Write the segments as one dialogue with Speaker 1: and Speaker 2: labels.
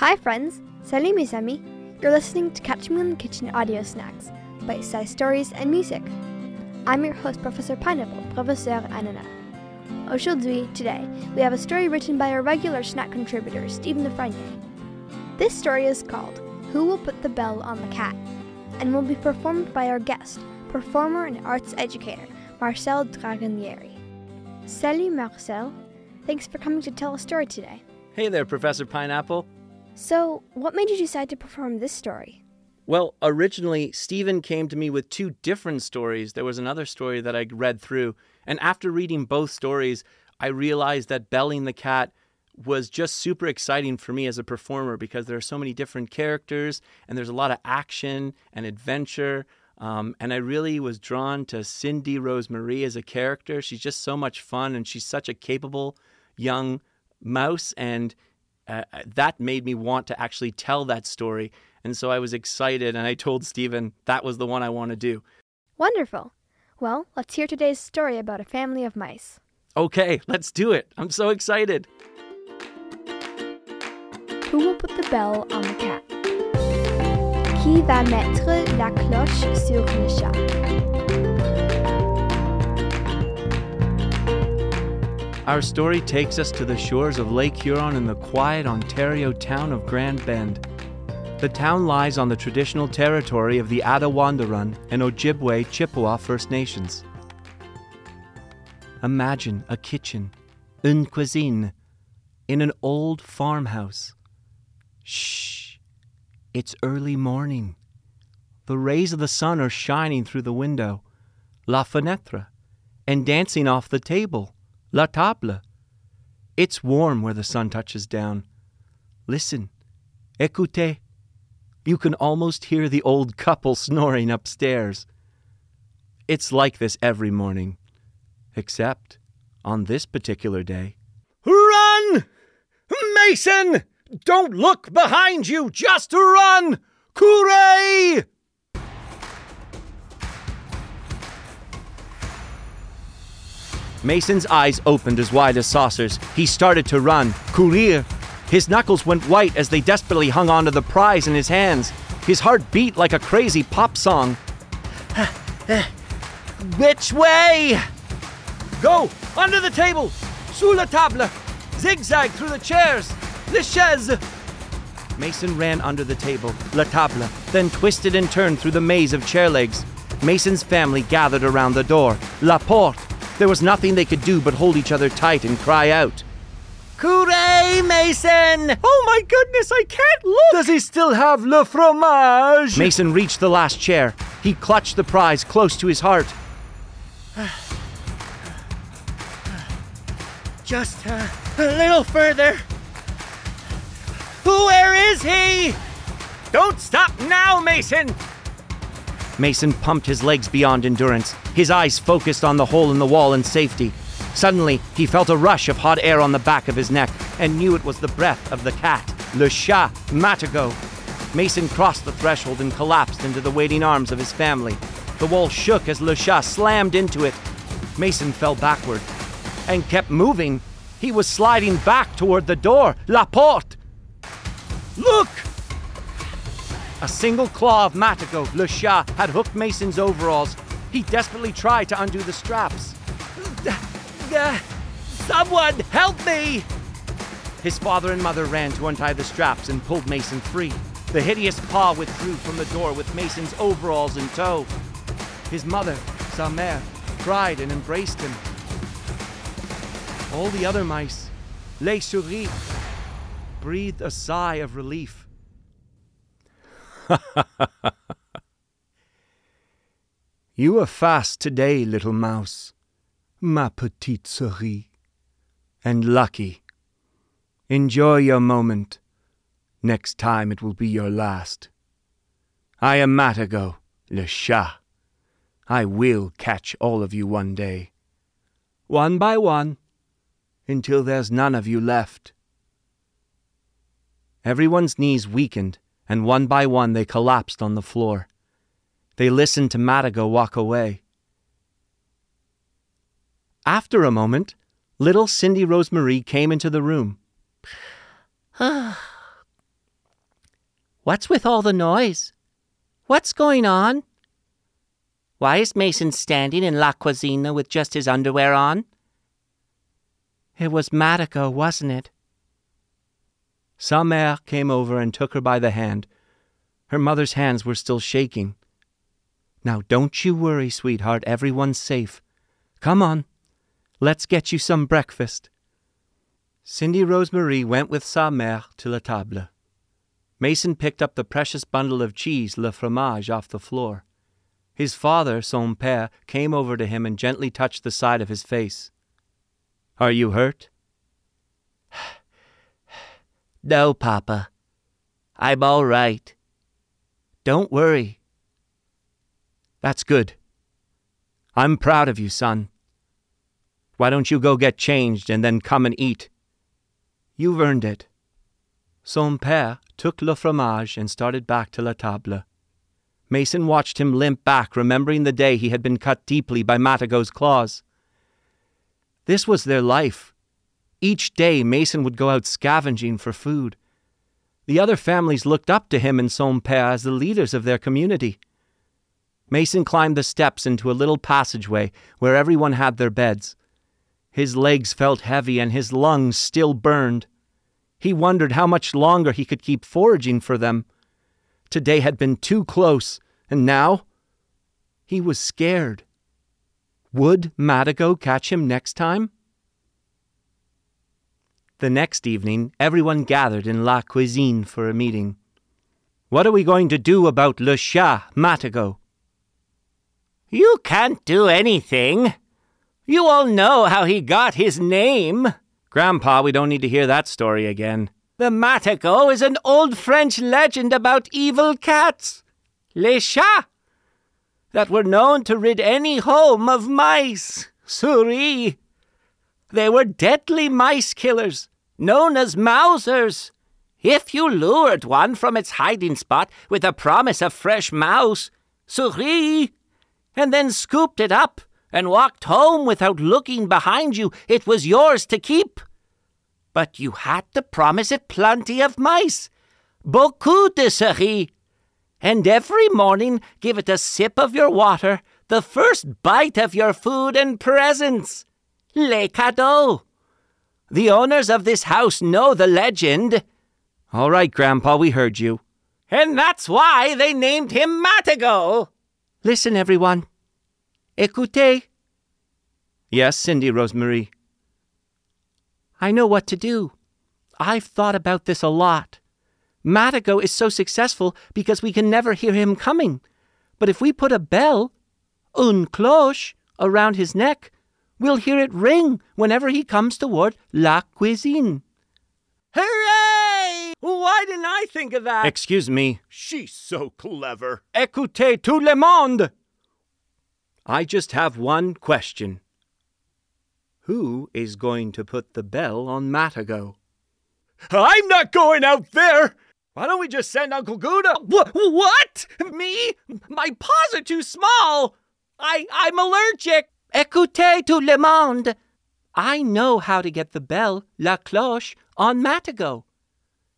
Speaker 1: Hi, friends. Salut, mes amis. You're listening to Catch Me in the Kitchen audio snacks, bite-sized stories and music. I'm your host, Professor Pineapple, Professeur Ananas. Aujourd'hui, today, we have a story written by our regular snack contributor, Stephen LaFrenie. This story is called Who Will Put the Bell on the Cat? and will be performed by our guest, performer and arts educator, Marcel Dragonieri. Salut, Marcel. Thanks for coming to tell a story today.
Speaker 2: Hey there, Professor Pineapple.
Speaker 1: So, what made you decide to perform this story?
Speaker 2: Well, originally, Stephen came to me with two different stories. There was another story that I read through, and after reading both stories, I realized that Belling the Cat was just super exciting for me as a performer because there are so many different characters and there's a lot of action and adventure. Um, and I really was drawn to Cindy Rosemarie as a character. She's just so much fun and she's such a capable young mouse. And uh, that made me want to actually tell that story. And so I was excited and I told Stephen that was the one I want to do.
Speaker 1: Wonderful. Well, let's hear today's story about a family of mice.
Speaker 2: Okay, let's do it. I'm so excited.
Speaker 1: Who will put the bell on the cat? Qui va mettre la cloche sur le chat?
Speaker 2: Our story takes us to the shores of Lake Huron in the quiet Ontario town of Grand Bend. The town lies on the traditional territory of the Attawandaron and Ojibwe Chippewa First Nations. Imagine a kitchen, une cuisine, in an old farmhouse. Shh! It's early morning. The rays of the sun are shining through the window, la fenêtre, and dancing off the table, la table. It's warm where the sun touches down. Listen, écoutez. You can almost hear the old couple snoring upstairs. It's like this every morning, except on this particular day. Run! Mason! Don't look behind you! Just run! Courez! Mason's eyes opened as wide as saucers. He started to run. Courir! His knuckles went white as they desperately hung onto the prize in his hands. His heart beat like a crazy pop song. Which way? Go! Under the table! Sous la table! Zigzag through the chairs! Les chaises! Mason ran under the table, la table, then twisted and turned through the maze of chair legs. Mason's family gathered around the door. La porte! There was nothing they could do but hold each other tight and cry out. Courez, Mason! Oh my goodness, I can't look! Does he still have le fromage? Mason reached the last chair. He clutched the prize close to his heart. Just uh, a little further. Where is he? Don't stop now, Mason! Mason pumped his legs beyond endurance, his eyes focused on the hole in the wall and safety. Suddenly, he felt a rush of hot air on the back of his neck and knew it was the breath of the cat, Le Chat Matagot. Mason crossed the threshold and collapsed into the waiting arms of his family. The wall shook as Le Chat slammed into it. Mason fell backward and kept moving. He was sliding back toward the door. La porte! Look! A single claw of Le Chat, had hooked Mason's overalls. He desperately tried to undo the straps. Someone help me! His father and mother ran to untie the straps and pulled Mason free. The hideous paw withdrew from the door with Mason's overalls in tow. His mother, sa mère, cried and embraced him. All the other mice, les souris, breathed a sigh of relief. you are fast today, little mouse, ma petite souris, and lucky. Enjoy your moment. Next time it will be your last. I am Matagot, le chat. I will catch all of you one day. One by one, until there's none of you left. Everyone's knees weakened, and one by one they collapsed on the floor. They listened to Matagot walk away. After a moment, little Cindy Rosemarie came into the room. What's with all the noise? What's going on? Why is Mason standing in La Cuisine with just his underwear on? It was Matagot, wasn't it? Sa mère came over and took her by the hand. Her mother's hands were still shaking. Now, don't you worry, sweetheart. Everyone's safe. Come on. Let's get you some breakfast. Cindy Rosemarie went with Sa mère to la table. Mason picked up the precious bundle of cheese, le fromage, off the floor. His father, son père, came over to him and gently touched the side of his face. Are you hurt? No, Papa. I'm all right. Don't worry. That's good. I'm proud of you, son. Why don't you go get changed and then come and eat? You've earned it. Son père took le fromage and started back to la table. Mason watched him limp back, remembering the day he had been cut deeply by Matagot's claws. This was their life. Each day, Mason would go out scavenging for food. The other families looked up to him and Son Père as the leaders of their community. Mason climbed the steps into a little passageway where everyone had their beds. His legs felt heavy and his lungs still burned. He wondered how much longer he could keep foraging for them. Today had been too close, and now he was scared. Would Matagot catch him next time? The next evening, everyone gathered in La Cuisine for a meeting. What are we going to do about Le Chat, Matagot? You can't do anything. You all know how he got his name. Grandpa, we don't need to hear that story again. The Matagot is an old French legend about evil cats, les chats, that were known to rid any home of mice, souris. They were deadly mice killers, known as mousers. If you lured one from its hiding spot with a promise of fresh mouse, souris, and then scooped it up, and walked home without looking behind you, it was yours to keep. But you had to promise it plenty of mice, beaucoup de souris, and every morning give it a sip of your water, the first bite of your food and presents. Les cadeaux. The owners of this house know the legend. All right, Grandpa, we heard you. And that's why they named him Matagot. Listen, everyone. Écoutez. Yes, Cindy Rosemarie. I know what to do. I've thought about this a lot. Matagot is so successful because we can never hear him coming. But if we put a bell, une cloche, around his neck, we'll hear it ring whenever he comes toward La Cuisine. Hooray! Why didn't I think of that? Excuse me.
Speaker 3: She's so clever.
Speaker 2: Écoutez tout le monde! I just have one question. Who is going to put the bell on Matagot?
Speaker 3: I'm not going out there.
Speaker 2: Why don't we just send Uncle Gouda? Wh- what? Me? My paws are too small. I I'm allergic. Écoutez tout le monde. I know how to get the bell, la cloche, on Matagot.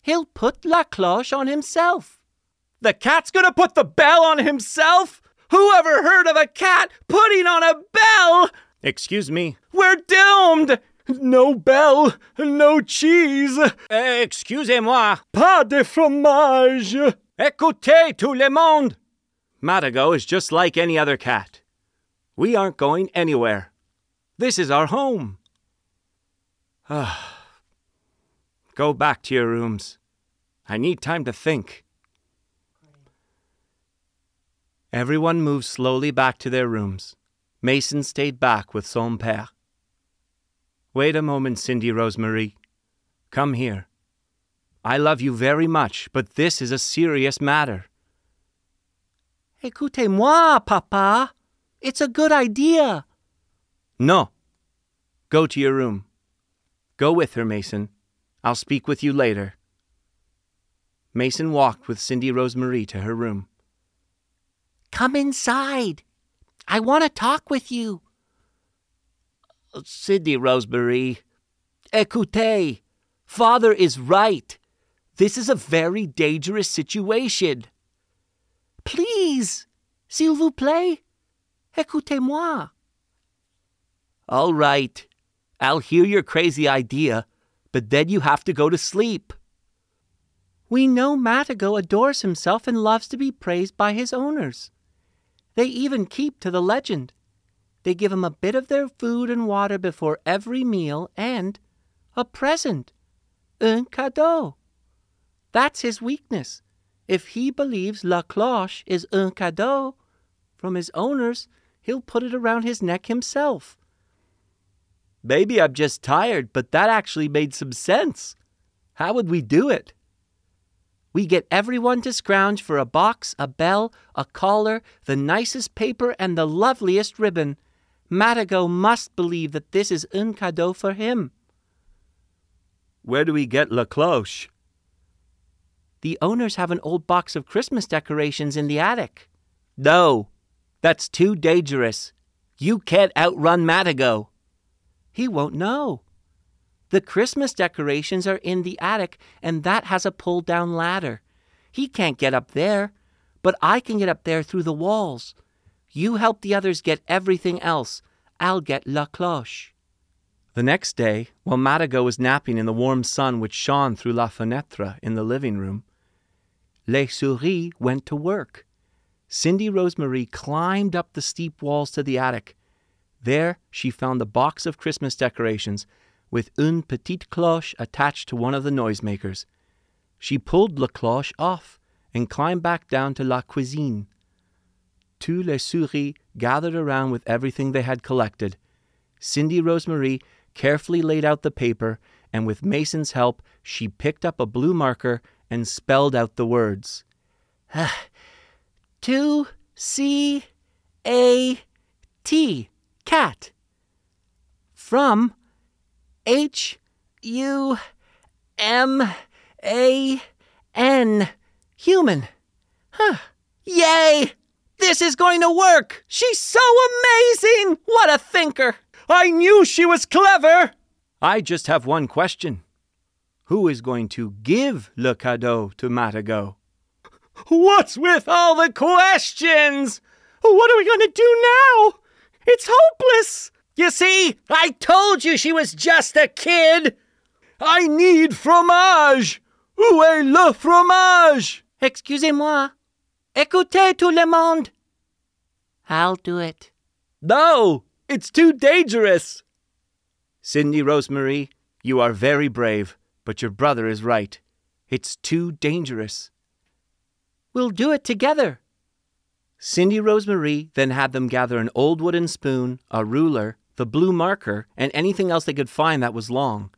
Speaker 2: He'll put la cloche on himself. The cat's gonna put the bell on himself? Who ever heard of a cat putting on a bell? Excuse me. We're doomed! No bell, no cheese. Uh, excusez-moi. Pas de fromage. Écoutez tout le monde. Matagot is just like any other cat. We aren't going anywhere. This is our home. Ah. Go back to your rooms. I need time to think. Everyone moved slowly back to their rooms. Mason stayed back with son père. Wait a moment, Cindy Rosemarie. Come here. I love you very much, but this is a serious matter. Écoutez-moi, papa. It's a good idea. No. Go to your room. Go with her, Mason. I'll speak with you later. Mason walked with Cindy Rosemarie to her room. Come inside. I want to talk with you. Cindy Rosemarie, écoutez. Father is right. This is a very dangerous situation. Please, s'il vous plaît, écoutez-moi. All right, I'll hear your crazy idea, but then you have to go to sleep. We know Matagot adores himself and loves to be praised by his owners. They even keep to the legend. They give him a bit of their food and water before every meal and a present, un cadeau. That's his weakness. If he believes La Cloche is un cadeau from his owners, he'll put it around his neck himself. Maybe I'm just tired, but that actually made some sense. How would we do it? We get everyone to scrounge for a box, a bell, a collar, the nicest paper, and the loveliest ribbon. Matagot must believe that this is un cadeau for him. Where do we get La Cloche? The owners have an old box of Christmas decorations in the attic. No, that's too dangerous. You can't outrun Matagot. He won't know. The Christmas decorations are in the attic, and that has a pull down ladder. He can't get up there, but I can get up there through the walls. You help the others get everything else. I'll get La Cloche. The next day, while Matagot was napping in the warm sun which shone through La Fenêtre in the living room, Les Souris went to work. Cindy Rosemarie climbed up the steep walls to the attic. There she found the box of Christmas decorations with une petite cloche attached to one of the noisemakers. She pulled la cloche off and climbed back down to la cuisine. Tous les souris gathered around with everything they had collected. Cindy Rosemarie carefully laid out the paper, and with Mason's help, she picked up a blue marker and spelled out the words. Ah, Two C A T cat. From H U M A N human. Huh. Yay! This is going to work! She's so amazing! What a thinker!
Speaker 3: I knew she was clever!
Speaker 2: I just have one question. Who is going to give le cadeau to Matagot?
Speaker 3: What's with all the questions? What are we going to do now? It's hopeless!
Speaker 2: You see, I told you she was just a kid!
Speaker 3: I need fromage! Où est le fromage?
Speaker 2: Excusez-moi. Écoutez tout le monde. I'll do it.
Speaker 3: No, it's too dangerous.
Speaker 2: Cindy Rosemarie, you are very brave, but your brother is right. It's too dangerous. We'll do it together. Cindy Rosemarie then had them gather an old wooden spoon, a ruler, the blue marker, and anything else they could find that was long.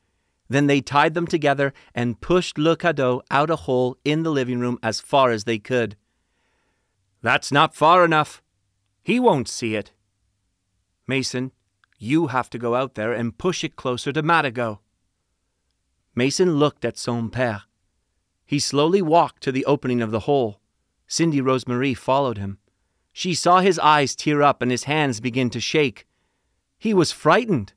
Speaker 2: Then they tied them together and pushed Le Cadeau out a hole in the living room as far as they could. That's not far enough. He won't see it. Mason, you have to go out there and push it closer to Matagot. Mason looked at son père. He slowly walked to the opening of the hole. Cindy Rosemarie followed him. She saw his eyes tear up and his hands begin to shake. He was frightened.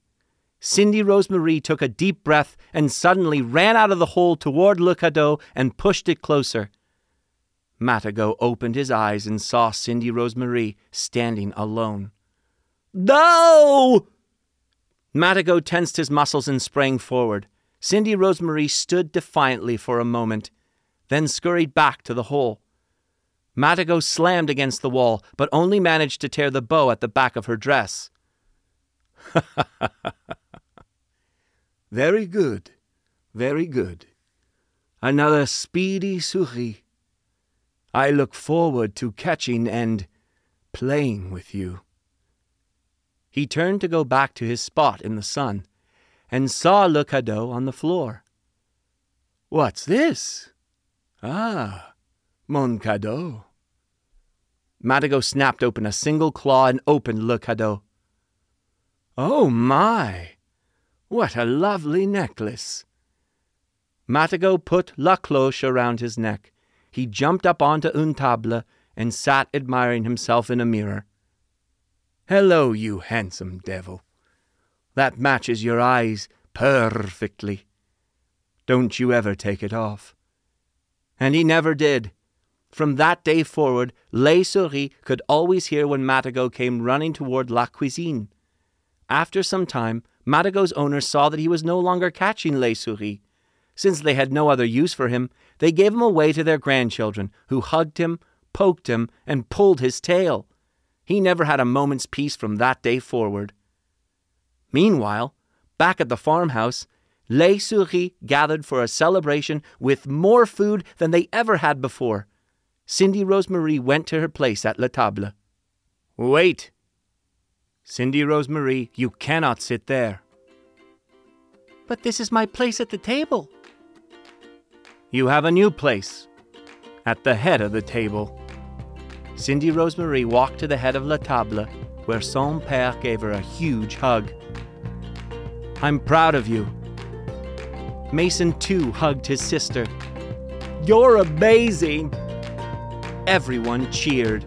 Speaker 2: Cindy Rosemarie took a deep breath and suddenly ran out of the hole toward Le Cadeau and pushed it closer. Matagot opened his eyes and saw Cindy Rosemarie standing alone.
Speaker 3: No!
Speaker 2: Matagot tensed his muscles and sprang forward. Cindy Rosemarie stood defiantly for a moment, then scurried back to the hole. Matagot slammed against the wall, but only managed to tear the bow at the back of her dress. very good, very good. Another speedy souris. I look forward to catching and playing with you. He turned to go back to his spot in the sun and saw Le Cadeau on the floor. What's this? Ah, mon cadeau. Matagot snapped open a single claw and opened Le Cadeau. Oh my! What a lovely necklace! Matagot put La Cloche around his neck. He jumped up onto une table and sat admiring himself in a mirror. Hello, you handsome devil. That matches your eyes perfectly. Don't you ever take it off. And he never did. From that day forward, Les Souris could always hear when Matagot came running toward La Cuisine. After some time, Matagot's owners saw that he was no longer catching Les Souris. Since they had no other use for him, they gave him away to their grandchildren, who hugged him, poked him, and pulled his tail. He never had a moment's peace from that day forward. Meanwhile, back at the farmhouse, Les Souris gathered for a celebration with more food than they ever had before. Cindy Rosemarie went to her place at la table. Wait! Cindy Rosemarie, you cannot sit there.
Speaker 3: But this is my place at the table.
Speaker 2: You have a new place at the head of the table. Cindy Rosemarie walked to the head of la table, where son père gave her a huge hug. I'm proud of you. Mason, too, hugged his sister.
Speaker 3: You're amazing.
Speaker 2: Everyone cheered.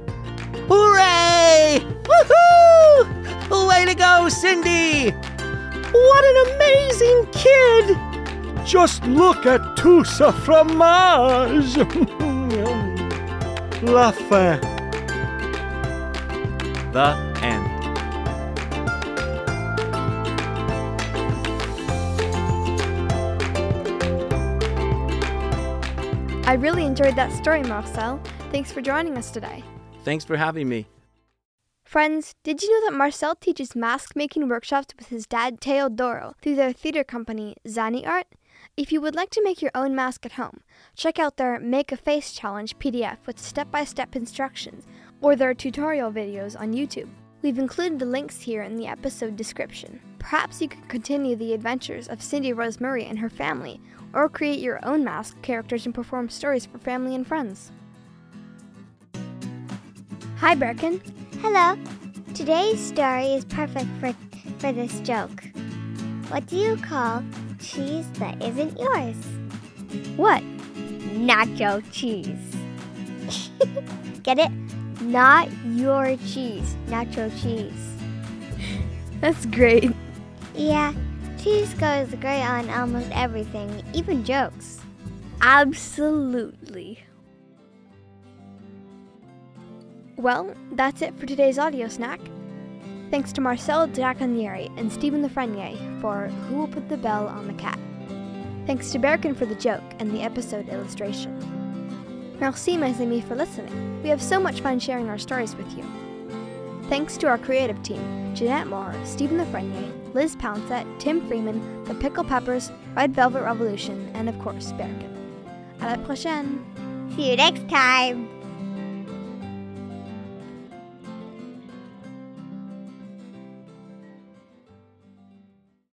Speaker 3: Hooray! Woohoo! Way to go, Cindy! What an amazing kid!
Speaker 4: Just look at tout ce fromage! La fin. Eh?
Speaker 2: The end.
Speaker 1: I really enjoyed that story, Marcel. Thanks for joining us today.
Speaker 2: Thanks for having me.
Speaker 1: Friends, did you know that Marcel teaches mask making workshops with his dad Teodoro through their theater company Zanni Arte? If you would like to make your own mask at home, check out their Make a Face Challenge PDF with step by step instructions or their tutorial videos on YouTube. We've included the links here in the episode description. Perhaps you could continue the adventures of Cindy Rosemarie and her family, or create your own mask characters and perform stories for family and friends. Hi, Birkin.
Speaker 5: Hello. Today's story is perfect for, for this joke. What do you call cheese that isn't yours?
Speaker 1: What?
Speaker 5: Nacho cheese. Get it? Not your cheese. Nacho cheese.
Speaker 1: That's great.
Speaker 5: Yeah, cheese goes great on almost everything, even jokes.
Speaker 1: Absolutely. Well, that's it for today's audio snack. Thanks to Marcel Dragonieri and Stephen LaFrenie for Who Will Put the Bell on the Cat. Thanks to Berkin for the joke and the episode illustration. Merci, mes amis, for listening. We have so much fun sharing our stories with you. Thanks to our creative team Jeanette Moore, Stephen LaFrenie, Liz Pouncett, Tim Freeman, The Pickle Peppers, Red Velvet Revolution, and of course, Berkin. À la prochaine!
Speaker 5: See you next time.